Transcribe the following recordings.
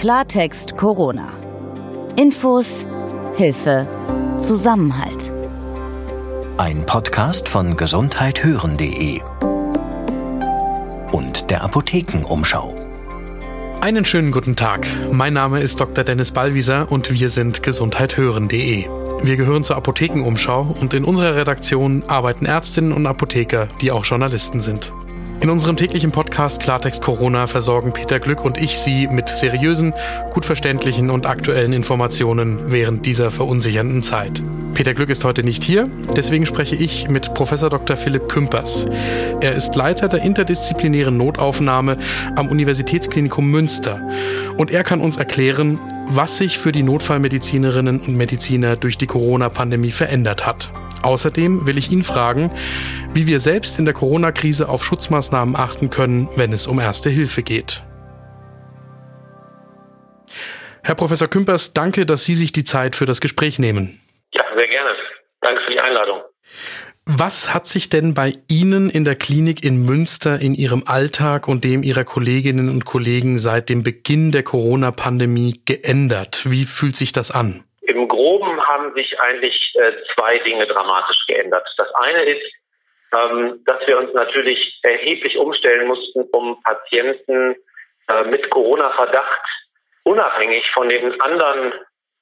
Klartext Corona. Infos, Hilfe, Zusammenhalt. Ein Podcast von gesundheithören.de und der Apothekenumschau. Einen schönen guten Tag. Mein Name ist Dr. Dennis Ballwieser und wir sind gesundheithören.de. Wir gehören zur Apothekenumschau und in unserer Redaktion arbeiten Ärztinnen und Apotheker, die auch Journalisten sind. In unserem täglichen Podcast Klartext Corona versorgen Peter Glück und ich Sie mit seriösen, gut verständlichen und aktuellen Informationen während dieser verunsichernden Zeit. Peter Glück ist heute nicht hier, deswegen spreche ich mit Professor Dr. Philipp Kümpers. Er ist Leiter der interdisziplinären Notaufnahme am Universitätsklinikum Münster und er kann uns erklären, was sich für die Notfallmedizinerinnen und Mediziner durch die Corona-Pandemie verändert hat. Außerdem will ich ihn fragen, wie wir selbst in der Corona-Krise auf Schutzmaßnahmen achten können, wenn es um erste Hilfe geht. Herr Professor Kümpers, danke, dass Sie sich die Zeit für das Gespräch nehmen. Ja, sehr gerne. Danke für die Einladung. Was hat sich denn bei Ihnen in der Klinik in Münster in Ihrem Alltag und dem Ihrer Kolleginnen und Kollegen seit dem Beginn der Corona-Pandemie geändert? Wie fühlt sich das an? Groben haben sich eigentlich äh, zwei Dinge dramatisch geändert. Das eine ist, ähm, dass wir uns natürlich erheblich umstellen mussten, um Patienten äh, mit Corona-Verdacht unabhängig von den anderen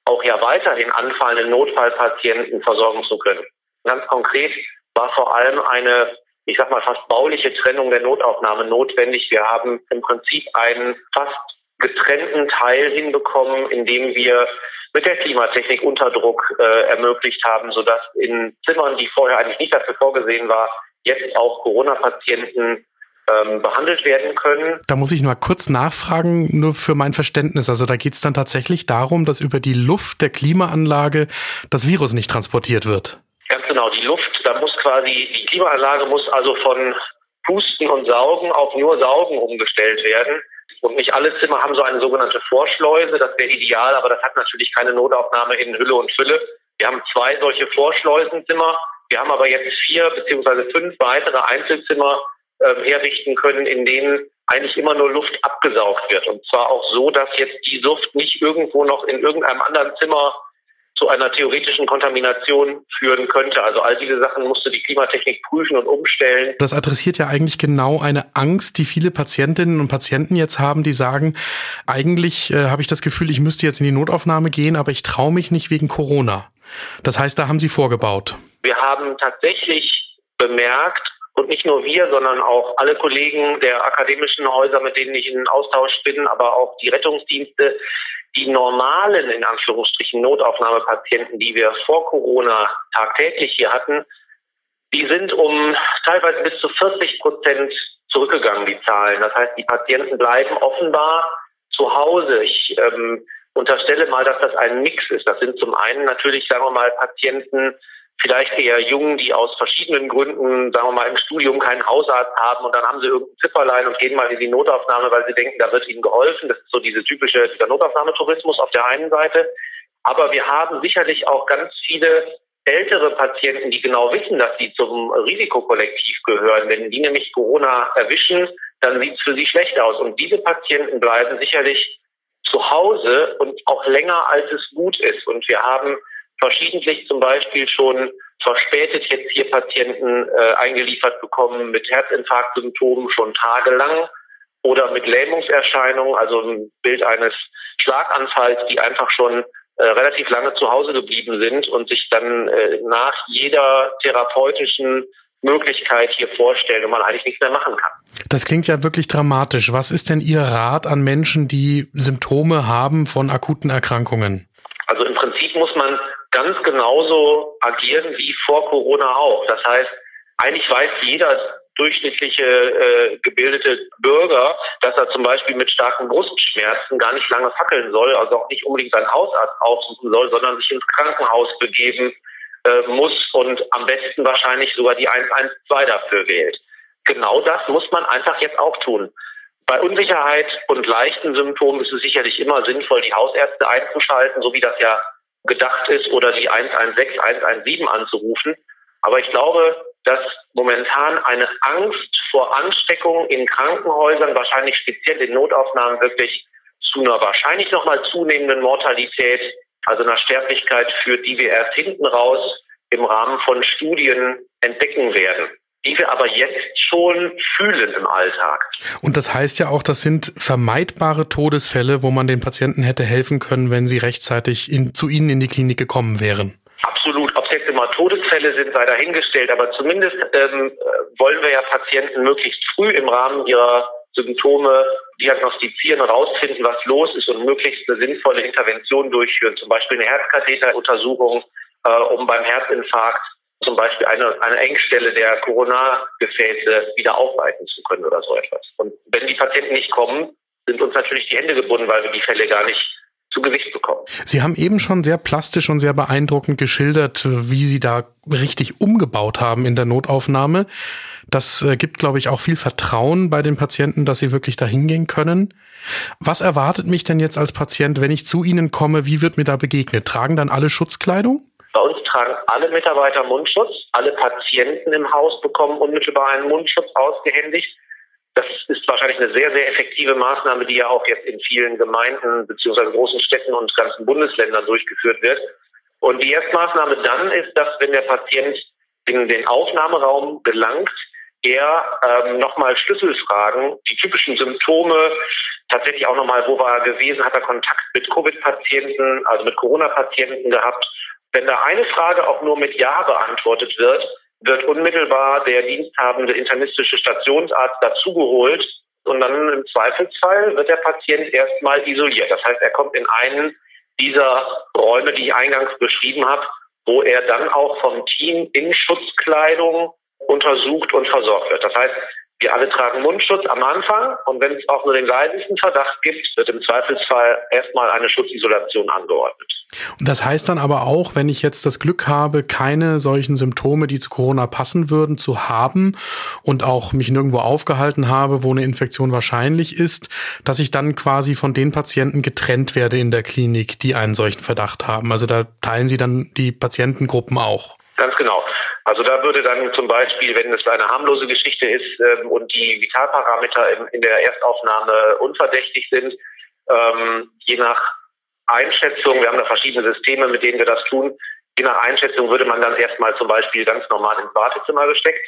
auch ja weiterhin anfallenden Notfallpatienten versorgen zu können. Ganz konkret war vor allem eine, ich sag mal, fast bauliche Trennung der Notaufnahme notwendig. Wir haben im Prinzip einen fast getrennten Teil hinbekommen, indem wir mit der Klimatechnik Unterdruck äh, ermöglicht haben, sodass in Zimmern, die vorher eigentlich nicht dafür vorgesehen war, jetzt auch Corona-Patienten ähm, behandelt werden können. Da muss ich nur kurz nachfragen, nur für mein Verständnis. Also da geht es dann tatsächlich darum, dass über die Luft der Klimaanlage das Virus nicht transportiert wird. Ganz genau, die Luft, da muss quasi, die Klimaanlage muss also von Pusten und Saugen auf nur Saugen umgestellt werden. Und nicht alle Zimmer haben so eine sogenannte Vorschleuse. Das wäre ideal, aber das hat natürlich keine Notaufnahme in Hülle und Fülle. Wir haben zwei solche Vorschleusenzimmer. Wir haben aber jetzt vier beziehungsweise fünf weitere Einzelzimmer äh, herrichten können, in denen eigentlich immer nur Luft abgesaugt wird. Und zwar auch so, dass jetzt die Luft nicht irgendwo noch in irgendeinem anderen Zimmer zu einer theoretischen Kontamination führen könnte. Also all diese Sachen musste die Klimatechnik prüfen und umstellen. Das adressiert ja eigentlich genau eine Angst, die viele Patientinnen und Patienten jetzt haben, die sagen, eigentlich äh, habe ich das Gefühl, ich müsste jetzt in die Notaufnahme gehen, aber ich traue mich nicht wegen Corona. Das heißt, da haben Sie vorgebaut. Wir haben tatsächlich bemerkt, und nicht nur wir, sondern auch alle Kollegen der akademischen Häuser, mit denen ich in Austausch bin, aber auch die Rettungsdienste, die normalen, in Anführungsstrichen, Notaufnahmepatienten, die wir vor Corona tagtäglich hier hatten, die sind um teilweise bis zu 40 Prozent zurückgegangen, die Zahlen. Das heißt, die Patienten bleiben offenbar zu Hause. Ich ähm, unterstelle mal, dass das ein Mix ist. Das sind zum einen natürlich, sagen wir mal, Patienten, vielleicht eher jung, die aus verschiedenen Gründen, sagen wir mal, im Studium keinen Hausarzt haben und dann haben sie irgendein Zipperlein und gehen mal in die Notaufnahme, weil sie denken, da wird ihnen geholfen. Das ist so diese typische Notaufnahmetourismus auf der einen Seite. Aber wir haben sicherlich auch ganz viele ältere Patienten, die genau wissen, dass sie zum Risikokollektiv gehören. Wenn die nämlich Corona erwischen, dann sieht es für sie schlecht aus. Und diese Patienten bleiben sicherlich zu Hause und auch länger, als es gut ist. Und wir haben verschiedentlich zum Beispiel schon verspätet jetzt hier Patienten äh, eingeliefert bekommen mit Herzinfarktsymptomen schon tagelang oder mit Lähmungserscheinungen, also ein Bild eines Schlaganfalls, die einfach schon äh, relativ lange zu Hause geblieben sind und sich dann äh, nach jeder therapeutischen Möglichkeit hier vorstellen und man eigentlich nichts mehr machen kann. Das klingt ja wirklich dramatisch. Was ist denn Ihr Rat an Menschen, die Symptome haben von akuten Erkrankungen? Also im Prinzip muss man ganz genauso agieren wie vor Corona auch. Das heißt, eigentlich weiß jeder durchschnittliche äh, gebildete Bürger, dass er zum Beispiel mit starken Brustschmerzen gar nicht lange fackeln soll, also auch nicht unbedingt seinen Hausarzt aufsuchen soll, sondern sich ins Krankenhaus begeben äh, muss und am besten wahrscheinlich sogar die 112 dafür wählt. Genau das muss man einfach jetzt auch tun. Bei Unsicherheit und leichten Symptomen ist es sicherlich immer sinnvoll, die Hausärzte einzuschalten, so wie das ja gedacht ist oder die 116, 117 anzurufen. Aber ich glaube, dass momentan eine Angst vor Ansteckung in Krankenhäusern, wahrscheinlich speziell in Notaufnahmen, wirklich zu einer wahrscheinlich nochmal zunehmenden Mortalität, also einer Sterblichkeit führt, die wir erst hinten raus im Rahmen von Studien entdecken werden die wir aber jetzt schon fühlen im Alltag. Und das heißt ja auch, das sind vermeidbare Todesfälle, wo man den Patienten hätte helfen können, wenn sie rechtzeitig in, zu Ihnen in die Klinik gekommen wären. Absolut. Ob es jetzt immer Todesfälle sind, sei dahingestellt. Aber zumindest ähm, wollen wir ja Patienten möglichst früh im Rahmen ihrer Symptome diagnostizieren, herausfinden, was los ist und möglichst eine sinnvolle Intervention durchführen. Zum Beispiel eine Herzkatheteruntersuchung, äh, um beim Herzinfarkt zum Beispiel eine, eine Engstelle der Coronargefäße wieder aufweiten zu können oder so etwas. Und wenn die Patienten nicht kommen, sind uns natürlich die Hände gebunden, weil wir die Fälle gar nicht zu Gewicht bekommen. Sie haben eben schon sehr plastisch und sehr beeindruckend geschildert, wie Sie da richtig umgebaut haben in der Notaufnahme. Das äh, gibt, glaube ich, auch viel Vertrauen bei den Patienten, dass sie wirklich da hingehen können. Was erwartet mich denn jetzt als Patient, wenn ich zu Ihnen komme? Wie wird mir da begegnet? Tragen dann alle Schutzkleidung? Tragen alle Mitarbeiter Mundschutz. Alle Patienten im Haus bekommen unmittelbar einen Mundschutz ausgehändigt. Das ist wahrscheinlich eine sehr, sehr effektive Maßnahme, die ja auch jetzt in vielen Gemeinden beziehungsweise großen Städten und ganzen Bundesländern durchgeführt wird. Und die Erstmaßnahme dann ist, dass wenn der Patient in den Aufnahmeraum gelangt, er ähm, nochmal Schlüsselfragen, die typischen Symptome, tatsächlich auch nochmal, wo war er gewesen, hat er Kontakt mit Covid-Patienten, also mit Corona-Patienten gehabt. Wenn da eine Frage auch nur mit Ja beantwortet wird, wird unmittelbar der diensthabende internistische Stationsarzt dazugeholt und dann im Zweifelsfall wird der Patient erstmal isoliert. Das heißt, er kommt in einen dieser Räume, die ich eingangs beschrieben habe, wo er dann auch vom Team in Schutzkleidung untersucht und versorgt wird. Das heißt, wir alle tragen Mundschutz am Anfang und wenn es auch nur den leisesten Verdacht gibt, wird im Zweifelsfall erstmal eine Schutzisolation angeordnet. Und das heißt dann aber auch, wenn ich jetzt das Glück habe, keine solchen Symptome, die zu Corona passen würden, zu haben und auch mich nirgendwo aufgehalten habe, wo eine Infektion wahrscheinlich ist, dass ich dann quasi von den Patienten getrennt werde in der Klinik, die einen solchen Verdacht haben. Also da teilen Sie dann die Patientengruppen auch. Ganz genau. Also da würde dann zum Beispiel, wenn es eine harmlose Geschichte ist ähm, und die Vitalparameter in, in, der Erstaufnahme unverdächtig sind, ähm, je nach Einschätzung, wir haben da verschiedene Systeme, mit denen wir das tun, je nach Einschätzung würde man dann erstmal zum Beispiel ganz normal ins Wartezimmer gesteckt.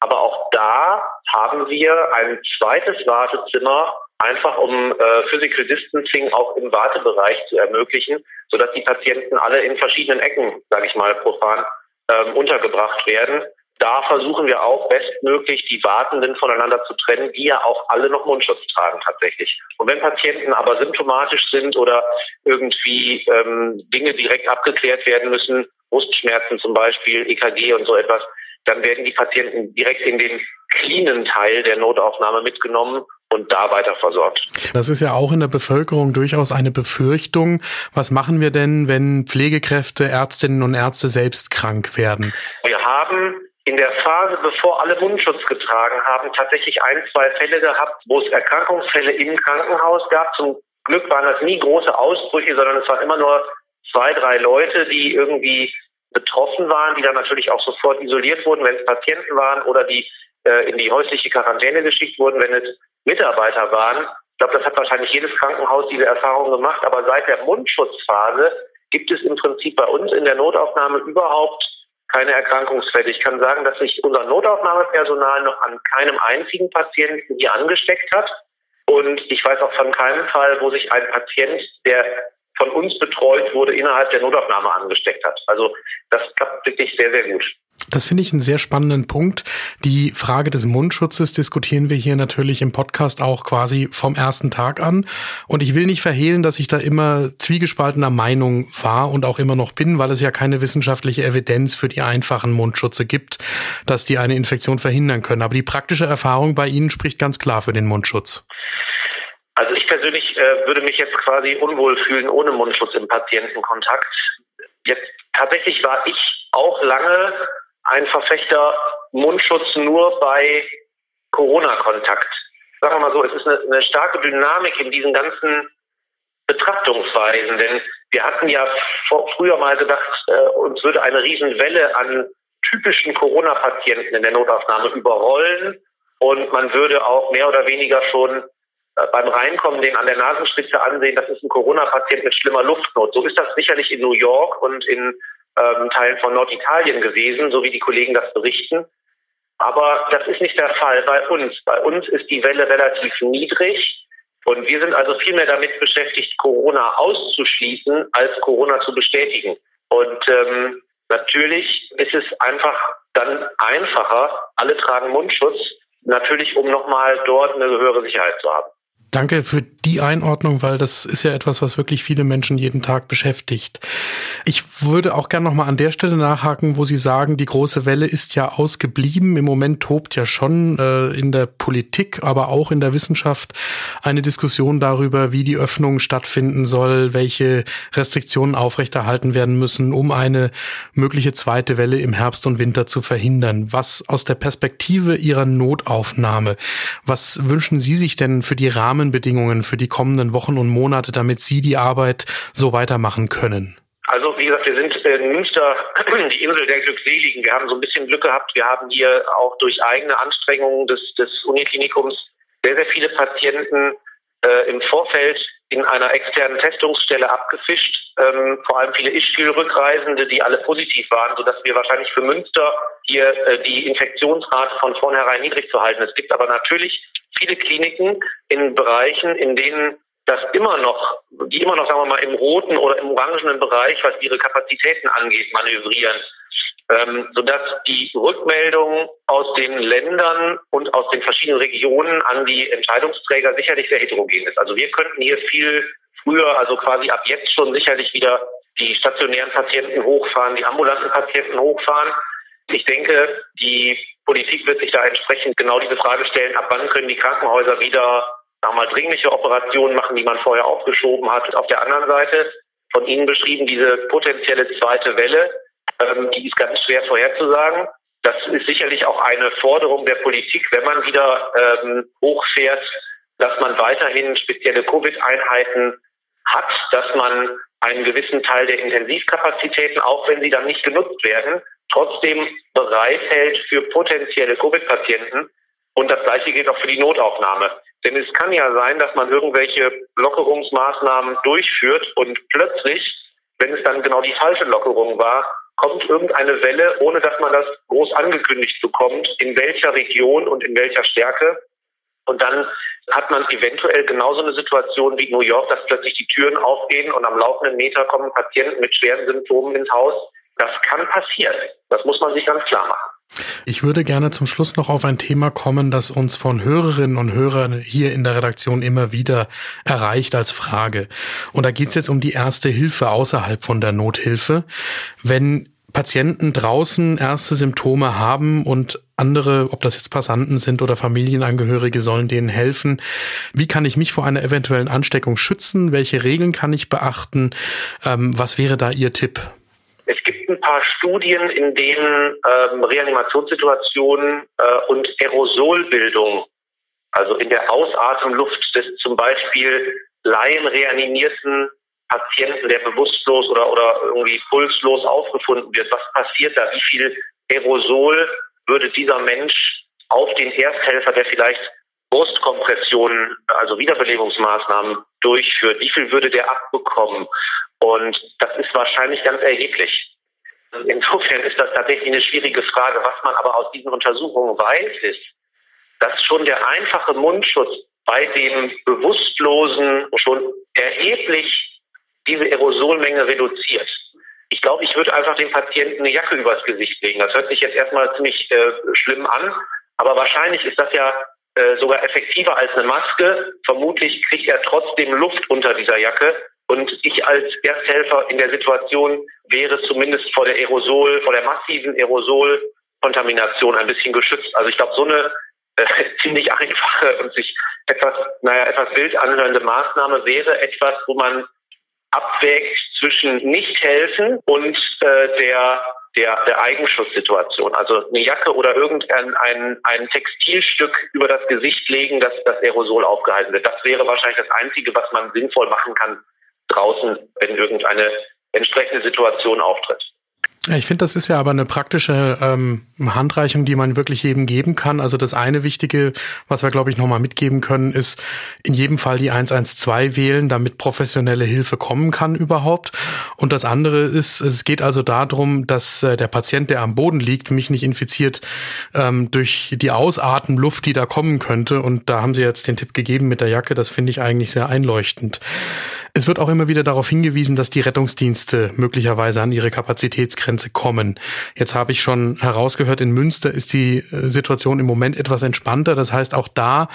Aber auch da haben wir ein zweites Wartezimmer, einfach um äh, Physical Distancing auch im Wartebereich zu ermöglichen, sodass die Patienten alle in verschiedenen Ecken, sage ich mal, profan ähm, untergebracht werden. Da versuchen wir auch bestmöglich die Wartenden voneinander zu trennen, die ja auch alle noch Mundschutz tragen tatsächlich. Und wenn Patienten aber symptomatisch sind oder irgendwie ähm, Dinge direkt abgeklärt werden müssen, Brustschmerzen zum Beispiel, EKG und so etwas, dann werden die Patienten direkt in den cleanen Teil der Notaufnahme mitgenommen und da weiter versorgt. Das ist ja auch in der Bevölkerung durchaus eine Befürchtung. Was machen wir denn, wenn Pflegekräfte, Ärztinnen und Ärzte selbst krank werden? Wir haben in der Phase, bevor alle Mundschutz getragen haben, tatsächlich ein, zwei Fälle gehabt, wo es Erkrankungsfälle im Krankenhaus gab. Zum Glück waren das nie große Ausbrüche, sondern es waren immer nur zwei, drei Leute, die irgendwie betroffen waren, die dann natürlich auch sofort isoliert wurden, wenn es Patienten waren oder die äh, in die häusliche Quarantäne geschickt wurden, wenn es Mitarbeiter waren. Ich glaube, das hat wahrscheinlich jedes Krankenhaus diese Erfahrung gemacht. Aber seit der Mundschutzphase gibt es im Prinzip bei uns in der Notaufnahme überhaupt keine Erkrankungsfälle. Ich kann sagen, dass sich unser Notaufnahmepersonal noch an keinem einzigen Patienten hier angesteckt hat. Und ich weiß auch von keinem Fall, wo sich ein Patient, der von uns betreut wurde, innerhalb der Notaufnahme angesteckt hat. Also das klappt wirklich sehr, sehr gut. Das finde ich einen sehr spannenden Punkt. Die Frage des Mundschutzes diskutieren wir hier natürlich im Podcast auch quasi vom ersten Tag an. Und ich will nicht verhehlen, dass ich da immer zwiegespaltener Meinung war und auch immer noch bin, weil es ja keine wissenschaftliche Evidenz für die einfachen Mundschutze gibt, dass die eine Infektion verhindern können. Aber die praktische Erfahrung bei Ihnen spricht ganz klar für den Mundschutz. Also ich persönlich äh, würde mich jetzt quasi unwohl fühlen ohne Mundschutz im Patientenkontakt. Jetzt tatsächlich war ich auch lange ein Verfechter Mundschutz nur bei Corona-Kontakt. Sagen wir mal so, es ist eine, eine starke Dynamik in diesen ganzen Betrachtungsweisen, denn wir hatten ja vor, früher mal gedacht, äh, uns würde eine Riesenwelle an typischen Corona-Patienten in der Notaufnahme überrollen und man würde auch mehr oder weniger schon beim Reinkommen den an der Nasenspitze ansehen, das ist ein Corona-Patient mit schlimmer Luftnot. So ist das sicherlich in New York und in ähm, Teilen von Norditalien gewesen, so wie die Kollegen das berichten. Aber das ist nicht der Fall bei uns. Bei uns ist die Welle relativ niedrig und wir sind also viel mehr damit beschäftigt, Corona auszuschließen, als Corona zu bestätigen. Und ähm, natürlich ist es einfach dann einfacher, alle tragen Mundschutz, natürlich um nochmal dort eine höhere Sicherheit zu haben. Danke für die Einordnung, weil das ist ja etwas, was wirklich viele Menschen jeden Tag beschäftigt. Ich würde auch gerne nochmal an der Stelle nachhaken, wo Sie sagen, die große Welle ist ja ausgeblieben. Im Moment tobt ja schon äh, in der Politik, aber auch in der Wissenschaft eine Diskussion darüber, wie die Öffnung stattfinden soll, welche Restriktionen aufrechterhalten werden müssen, um eine mögliche zweite Welle im Herbst und Winter zu verhindern. Was aus der Perspektive Ihrer Notaufnahme, was wünschen Sie sich denn für die Rahmen Rahmenbedingungen für die kommenden Wochen und Monate, damit Sie die Arbeit so weitermachen können? Also wie gesagt, wir sind in Münster die Insel der Glückseligen. Wir haben so ein bisschen Glück gehabt. Wir haben hier auch durch eigene Anstrengungen des, des Uniklinikums sehr, sehr viele Patienten äh, im Vorfeld in einer externen Testungsstelle abgefischt. Ähm, vor allem viele Ischgl-Rückreisende, die alle positiv waren, sodass wir wahrscheinlich für Münster hier äh, die Infektionsrate von vornherein niedrig zu halten. Es gibt aber natürlich viele Kliniken in Bereichen, in denen das immer noch, die immer noch, sagen wir mal, im roten oder im orangenen Bereich, was ihre Kapazitäten angeht, manövrieren. Ähm, sodass die Rückmeldung aus den Ländern und aus den verschiedenen Regionen an die Entscheidungsträger sicherlich sehr heterogen ist. Also wir könnten hier viel früher, also quasi ab jetzt schon sicherlich wieder die stationären Patienten hochfahren, die ambulanten Patienten hochfahren. Ich denke, die Politik wird sich da entsprechend genau diese Frage stellen, ab wann können die Krankenhäuser wieder mal dringliche Operationen machen, die man vorher aufgeschoben hat. Auf der anderen Seite von Ihnen beschrieben, diese potenzielle zweite Welle, ähm, die ist ganz schwer vorherzusagen. Das ist sicherlich auch eine Forderung der Politik, wenn man wieder ähm, hochfährt, dass man weiterhin spezielle Covid-Einheiten hat, dass man einen gewissen Teil der Intensivkapazitäten, auch wenn sie dann nicht genutzt werden, trotzdem bereithält für potenzielle Covid-Patienten. Und das Gleiche gilt auch für die Notaufnahme. Denn es kann ja sein, dass man irgendwelche Lockerungsmaßnahmen durchführt und plötzlich, wenn es dann genau die falsche Lockerung war, kommt irgendeine Welle, ohne dass man das groß angekündigt bekommt, in welcher Region und in welcher Stärke. Und dann hat man eventuell genauso eine Situation wie New York, dass plötzlich die Türen aufgehen und am laufenden Meter kommen Patienten mit schweren Symptomen ins Haus. Das kann passieren. Das muss man sich ganz klar machen. Ich würde gerne zum Schluss noch auf ein Thema kommen, das uns von Hörerinnen und Hörern hier in der Redaktion immer wieder erreicht als Frage. Und da geht es jetzt um die erste Hilfe außerhalb von der Nothilfe. Wenn Patienten draußen erste Symptome haben und andere, ob das jetzt Passanten sind oder Familienangehörige, sollen denen helfen. Wie kann ich mich vor einer eventuellen Ansteckung schützen? Welche Regeln kann ich beachten? Ähm, was wäre da Ihr Tipp? Es gibt ein paar Studien, in denen ähm, Reanimationssituationen äh, und Aerosolbildung, also in der Ausatemluft des zum Beispiel laienreanimierten Patienten, der bewusstlos oder, oder irgendwie pulslos aufgefunden wird. Was passiert da? Wie viel Aerosol würde dieser Mensch auf den Ersthelfer, der vielleicht Brustkompressionen, also Wiederbelebungsmaßnahmen durchführt, wie viel würde der abbekommen? Und das ist wahrscheinlich ganz erheblich. Insofern ist das tatsächlich eine schwierige Frage. Was man aber aus diesen Untersuchungen weiß, ist, dass schon der einfache Mundschutz bei dem Bewusstlosen schon erheblich diese Aerosolmenge reduziert. Ich glaube, ich würde einfach dem Patienten eine Jacke übers Gesicht legen. Das hört sich jetzt erstmal ziemlich äh, schlimm an, aber wahrscheinlich ist das ja äh, sogar effektiver als eine Maske. Vermutlich kriegt er trotzdem Luft unter dieser Jacke. Und ich als Ersthelfer in der Situation wäre zumindest vor der Aerosol, vor der massiven Aerosolkontamination ein bisschen geschützt. Also ich glaube, so eine äh, ziemlich einfache und sich etwas, naja, etwas wild anhörende Maßnahme wäre etwas, wo man abwägt zwischen Nichthelfen und äh, der, der, der Eigenschutzsituation. Also eine Jacke oder irgendein ein, ein Textilstück über das Gesicht legen, dass das Aerosol aufgehalten wird. Das wäre wahrscheinlich das Einzige, was man sinnvoll machen kann draußen, wenn irgendeine entsprechende Situation auftritt. Ich finde, das ist ja aber eine praktische ähm, Handreichung, die man wirklich jedem geben kann. Also das eine Wichtige, was wir, glaube ich, nochmal mitgeben können, ist in jedem Fall die 112 wählen, damit professionelle Hilfe kommen kann überhaupt. Und das andere ist, es geht also darum, dass äh, der Patient, der am Boden liegt, mich nicht infiziert ähm, durch die Ausatemluft, die da kommen könnte. Und da haben Sie jetzt den Tipp gegeben mit der Jacke. Das finde ich eigentlich sehr einleuchtend. Es wird auch immer wieder darauf hingewiesen, dass die Rettungsdienste möglicherweise an ihre Kapazitätsgrenze kommen. Jetzt habe ich schon herausgehört, in Münster ist die äh, Situation im Moment etwas entspannter. Das heißt, auch da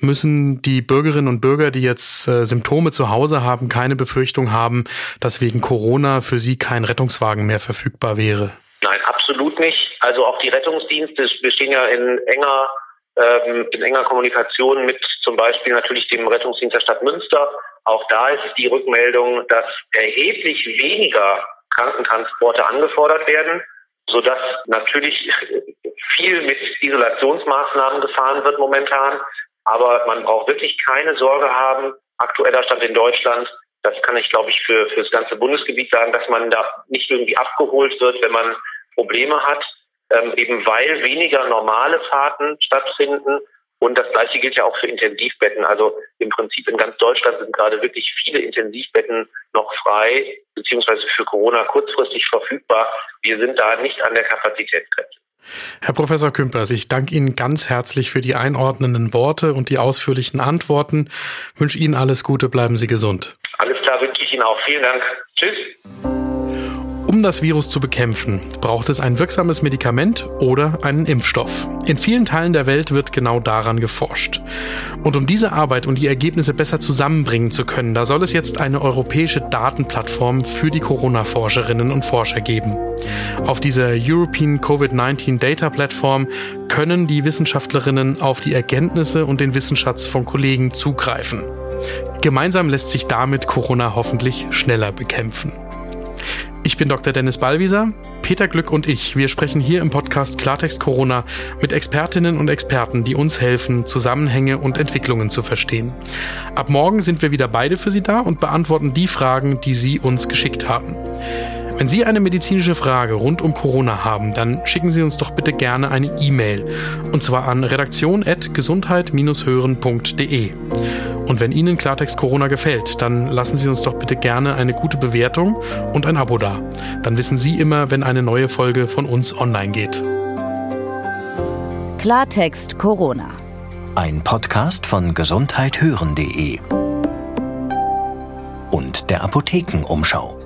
müssen die Bürgerinnen und Bürger, die jetzt äh, Symptome zu Hause haben, keine Befürchtung haben, dass wegen Corona für sie kein Rettungswagen mehr verfügbar wäre. Nein, absolut nicht. Also auch die Rettungsdienste bestehen ja in enger ähm, in enger Kommunikation mit zum Beispiel natürlich dem Rettungsdienst der Stadt Münster. Auch da ist die Rückmeldung, dass erheblich weniger Krankentransporte angefordert werden, sodass natürlich viel mit Isolationsmaßnahmen gefahren wird momentan. Aber man braucht wirklich keine Sorge haben. Aktueller Stand in Deutschland, das kann ich, glaube ich, für, für das ganze Bundesgebiet sagen, dass man da nicht irgendwie abgeholt wird, wenn man Probleme hat ähm, eben weil weniger normale Fahrten stattfinden. Und das Gleiche gilt ja auch für Intensivbetten. Also im Prinzip in ganz Deutschland sind gerade wirklich viele Intensivbetten noch frei, beziehungsweise für Corona kurzfristig verfügbar. Wir sind da nicht an der Kapazitätsgrenze. Herr Professor Kümpers, ich danke Ihnen ganz herzlich für die einordnenden Worte und die ausführlichen Antworten. Ich wünsche Ihnen alles Gute, bleiben Sie gesund. Alles klar, wünsche ich Ihnen auch. Vielen Dank. Tschüss. Um das Virus zu bekämpfen, braucht es ein wirksames Medikament oder einen Impfstoff. In vielen Teilen der Welt wird genau daran geforscht. Und um diese Arbeit und die Ergebnisse besser zusammenbringen zu können, da soll es jetzt eine europäische Datenplattform für die Corona-Forscherinnen und Forscher geben. Auf dieser European COVID-19 Data Platform können die Wissenschaftlerinnen auf die Erkenntnisse und den Wissensschatz von Kollegen zugreifen. Gemeinsam lässt sich damit Corona hoffentlich schneller bekämpfen. Ich bin Dr. Dennis Ballwieser. Peter Glück und ich, wir sprechen hier im Podcast Klartext Corona mit Expertinnen und Experten, die uns helfen, Zusammenhänge und Entwicklungen zu verstehen. Ab morgen sind wir wieder beide für Sie da und beantworten die Fragen, die Sie uns geschickt haben. Wenn Sie eine medizinische Frage rund um Corona haben, dann schicken Sie uns doch bitte gerne eine E-Mail. Und zwar an redaktion.gesundheit-hören.de. Und wenn Ihnen Klartext Corona gefällt, dann lassen Sie uns doch bitte gerne eine gute Bewertung und ein Abo da. Dann wissen Sie immer, wenn eine neue Folge von uns online geht. Klartext Corona. Ein Podcast von gesundheithören.de und der Apothekenumschau.